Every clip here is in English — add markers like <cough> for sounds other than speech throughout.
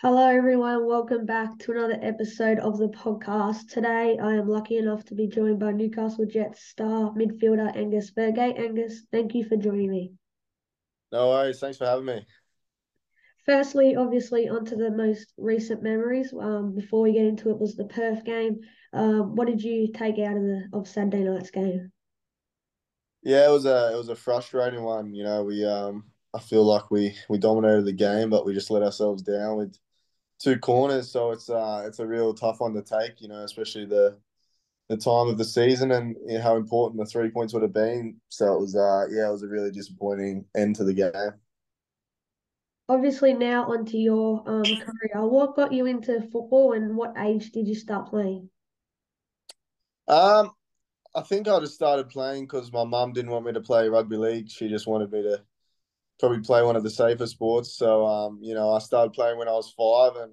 Hello, everyone. Welcome back to another episode of the podcast. Today, I am lucky enough to be joined by Newcastle Jets star midfielder Angus Thurgate. Angus, thank you for joining me. No worries. Thanks for having me. Firstly, obviously, onto the most recent memories. Um, before we get into it, was the Perth game. Um, what did you take out of the of Saturday night's game? Yeah, it was a it was a frustrating one. You know, we um I feel like we we dominated the game, but we just let ourselves down with two corners. So it's uh it's a real tough one to take. You know, especially the the time of the season and you know, how important the three points would have been. So it was uh yeah, it was a really disappointing end to the game. Obviously, now onto your um career. What got you into football, and what age did you start playing? Um, I think I just started playing because my mum didn't want me to play rugby league. She just wanted me to probably play one of the safer sports. So um, you know, I started playing when I was five, and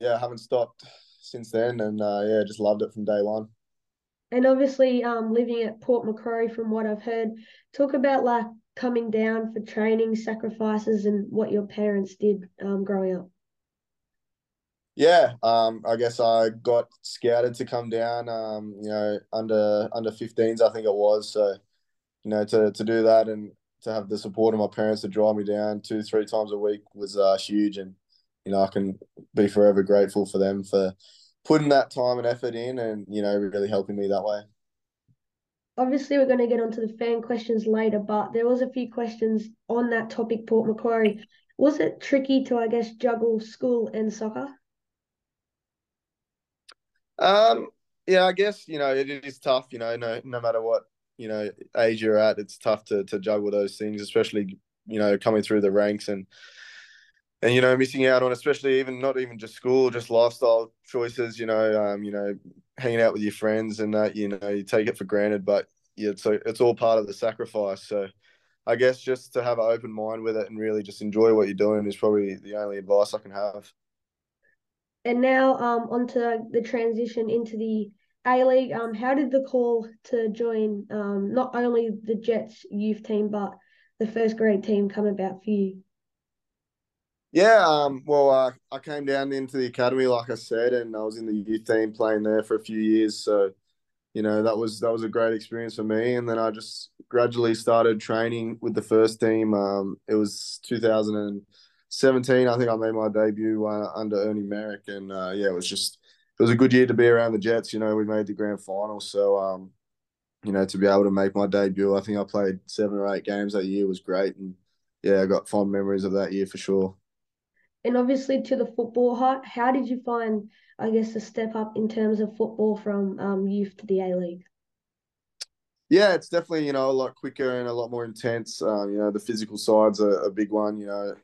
yeah, I haven't stopped since then. And uh, yeah, just loved it from day one. And obviously, um, living at Port Macquarie, from what I've heard, talk about like coming down for training, sacrifices, and what your parents did um, growing up. Yeah, um, I guess I got scouted to come down. Um, you know, under under 15s, I think it was. So, you know, to to do that and to have the support of my parents to drive me down two, three times a week was uh, huge. And, you know, I can be forever grateful for them for putting that time and effort in and, you know, really helping me that way. Obviously, we're going to get onto the fan questions later, but there was a few questions on that topic, Port Macquarie. Was it tricky to, I guess, juggle school and soccer? Um, yeah, I guess, you know, it is tough, you know, no, no matter what you know age you're at, it's tough to to juggle those things, especially you know coming through the ranks and and you know missing out on especially even not even just school, just lifestyle choices. You know, um, you know, hanging out with your friends and that. You know, you take it for granted, but yeah, so it's all part of the sacrifice. So. I guess just to have an open mind with it and really just enjoy what you're doing is probably the only advice I can have. And now um onto the transition into the a League, um, how did the call to join um, not only the Jets youth team but the first grade team come about for you? Yeah, um, well, uh, I came down into the academy, like I said, and I was in the youth team playing there for a few years. So, you know, that was that was a great experience for me. And then I just gradually started training with the first team. Um, it was 2017. I think I made my debut uh, under Ernie Merrick, and uh, yeah, it was just it was a good year to be around the Jets. You know, we made the grand final, so um, you know, to be able to make my debut, I think I played seven or eight games that year was great, and yeah, I got fond memories of that year for sure. And obviously, to the football heart, how did you find, I guess, the step up in terms of football from um, youth to the A League? Yeah, it's definitely you know a lot quicker and a lot more intense. Um, you know, the physical side's a, a big one. You know,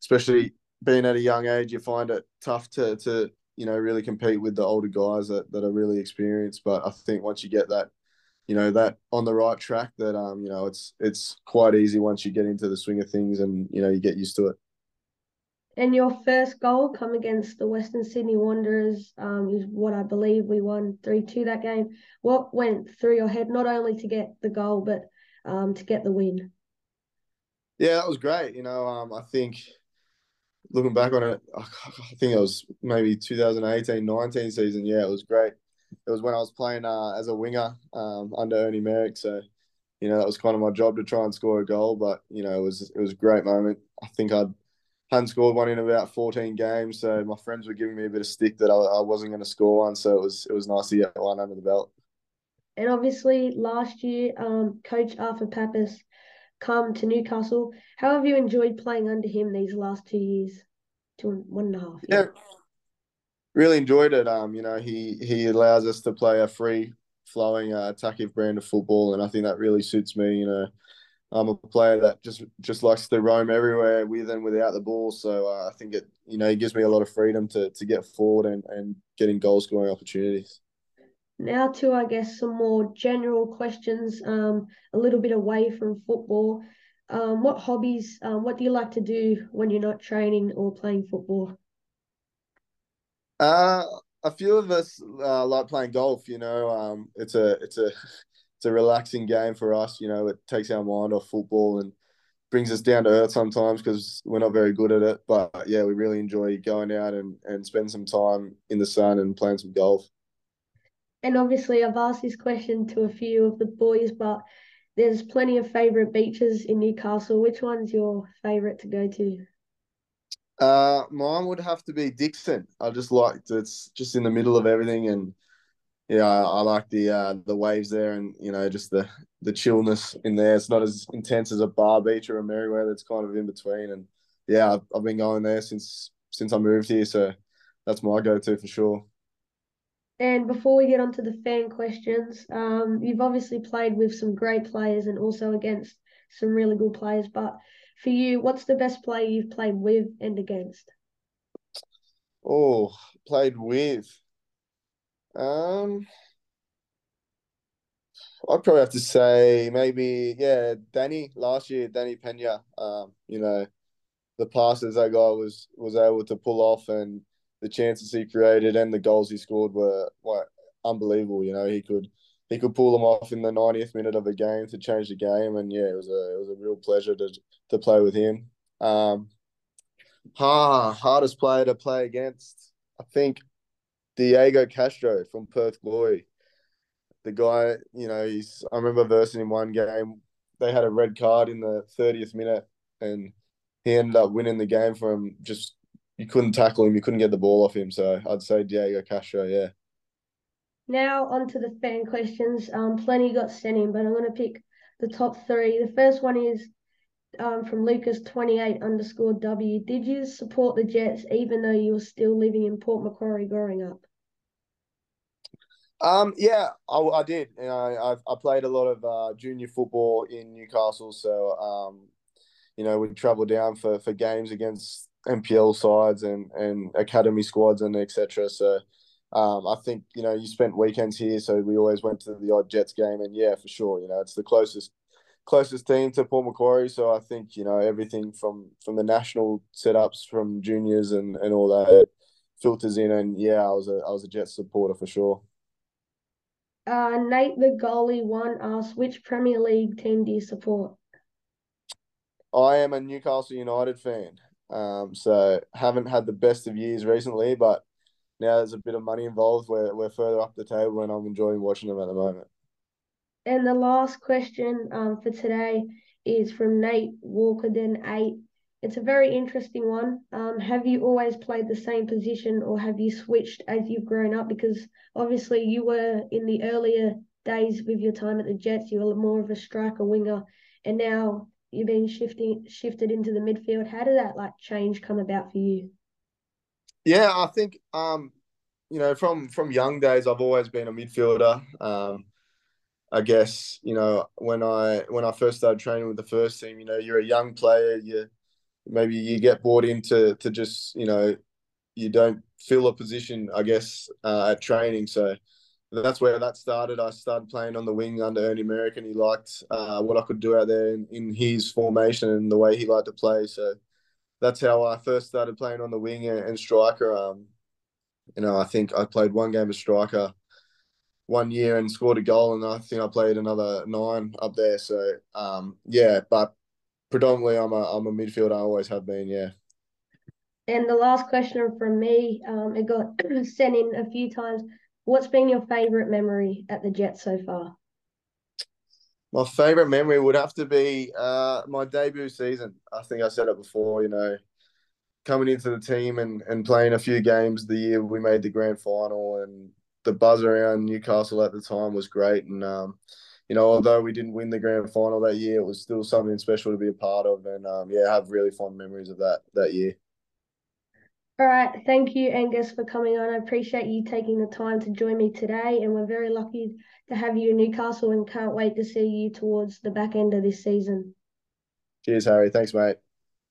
especially being at a young age, you find it tough to to you know, really compete with the older guys that, that are really experienced. But I think once you get that, you know, that on the right track, that um, you know, it's it's quite easy once you get into the swing of things and you know you get used to it. And your first goal come against the Western Sydney Wanderers um, is what I believe we won three two that game. What went through your head not only to get the goal but um, to get the win? Yeah, that was great. You know, um, I think looking back on it, I think it was maybe 2018 19 season. Yeah, it was great. It was when I was playing uh, as a winger um, under Ernie Merrick. So, you know, that was kind of my job to try and score a goal. But, you know, it was it was a great moment. I think I'd hadn't scored one in about 14 games. So my friends were giving me a bit of stick that I, I wasn't going to score one. So it was it was nice to get one under the belt. And obviously, last year, um, Coach Arthur Papas come to Newcastle. How have you enjoyed playing under him these last two years, two one and a half? Yeah, really enjoyed it. Um, you know, he he allows us to play a free flowing uh, attacking brand of football, and I think that really suits me. You know, I'm a player that just just likes to roam everywhere with and without the ball. So uh, I think it you know it gives me a lot of freedom to to get forward and and getting goal scoring opportunities. Now to, I guess, some more general questions, um, a little bit away from football. Um, what hobbies, um, what do you like to do when you're not training or playing football? Uh, a few of us uh, like playing golf. You know, um, it's a it's a <laughs> it's a relaxing game for us. You know, it takes our mind off football and brings us down to earth sometimes because we're not very good at it. But yeah, we really enjoy going out and, and spend some time in the sun and playing some golf. And obviously, I've asked this question to a few of the boys, but there's plenty of favourite beaches in Newcastle. Which one's your favourite to go to? Uh, mine would have to be Dixon. I just like it's just in the middle of everything, and yeah, I, I like the uh, the waves there, and you know just the the chillness in there. It's not as intense as a bar beach or a Merewether. It's kind of in between, and yeah, I've, I've been going there since since I moved here, so that's my go to for sure. And before we get on to the fan questions, um, you've obviously played with some great players and also against some really good players. But for you, what's the best player you've played with and against? Oh, played with. Um, I'd probably have to say maybe yeah, Danny last year, Danny Pena. Um, you know, the passes that guy was was able to pull off and the chances he created and the goals he scored were like unbelievable. You know, he could he could pull them off in the 90th minute of a game to change the game, and yeah, it was a it was a real pleasure to to play with him. Um, ah, hardest player to play against, I think, Diego Castro from Perth Glory. The guy, you know, he's. I remember versing in one game. They had a red card in the 30th minute, and he ended up winning the game for him. Just you couldn't tackle him, you couldn't get the ball off him. So I'd say Diego Castro, yeah. Now on to the fan questions. Um, plenty got sent in, but I'm going to pick the top three. The first one is um, from Lucas28 underscore W. Did you support the Jets even though you were still living in Port Macquarie growing up? Um, yeah, I, I did. You know, I, I played a lot of uh, junior football in Newcastle, so um, you know, we travel down for, for games against NPL sides and, and academy squads and etc. So um, I think you know you spent weekends here, so we always went to the odd Jets game, and yeah, for sure, you know it's the closest closest team to Port Macquarie. So I think you know everything from from the national setups, from juniors and and all that filters in, and yeah, I was a I was a Jets supporter for sure. Uh, Nate the goalie one asks, which Premier League team do you support? I am a Newcastle United fan. Um, so haven't had the best of years recently, but now there's a bit of money involved. We're we're further up the table, and I'm enjoying watching them at the moment. And the last question um, for today is from Nate Walker, then eight. It's a very interesting one. Um, have you always played the same position, or have you switched as you've grown up? Because obviously you were in the earlier days with your time at the Jets, you were more of a striker winger, and now you're being shifting shifted into the midfield. How did that like change come about for you? Yeah, I think um, you know, from from young days, I've always been a midfielder. Um, I guess you know when I when I first started training with the first team, you know, you're a young player. You maybe you get brought into to just you know you don't fill a position. I guess uh, at training, so that's where that started. I started playing on the wing under Ernie Merrick, and he liked uh, what I could do out there in, in, his formation and the way he liked to play. So that's how I first started playing on the wing and, and striker. Um, you know, I think I played one game of striker one year and scored a goal, and I think I played another nine up there. So um, yeah, but predominantly I'm a I'm a midfielder. I always have been. Yeah. And the last question from me, um, it got <clears throat> sent in a few times. What's been your favourite memory at the Jets so far? My favourite memory would have to be uh, my debut season. I think I said it before, you know, coming into the team and, and playing a few games the year we made the grand final and the buzz around Newcastle at the time was great. And, um, you know, although we didn't win the grand final that year, it was still something special to be a part of. And, um, yeah, I have really fond memories of that that year. All right. Thank you, Angus, for coming on. I appreciate you taking the time to join me today. And we're very lucky to have you in Newcastle and can't wait to see you towards the back end of this season. Cheers, Harry. Thanks, mate.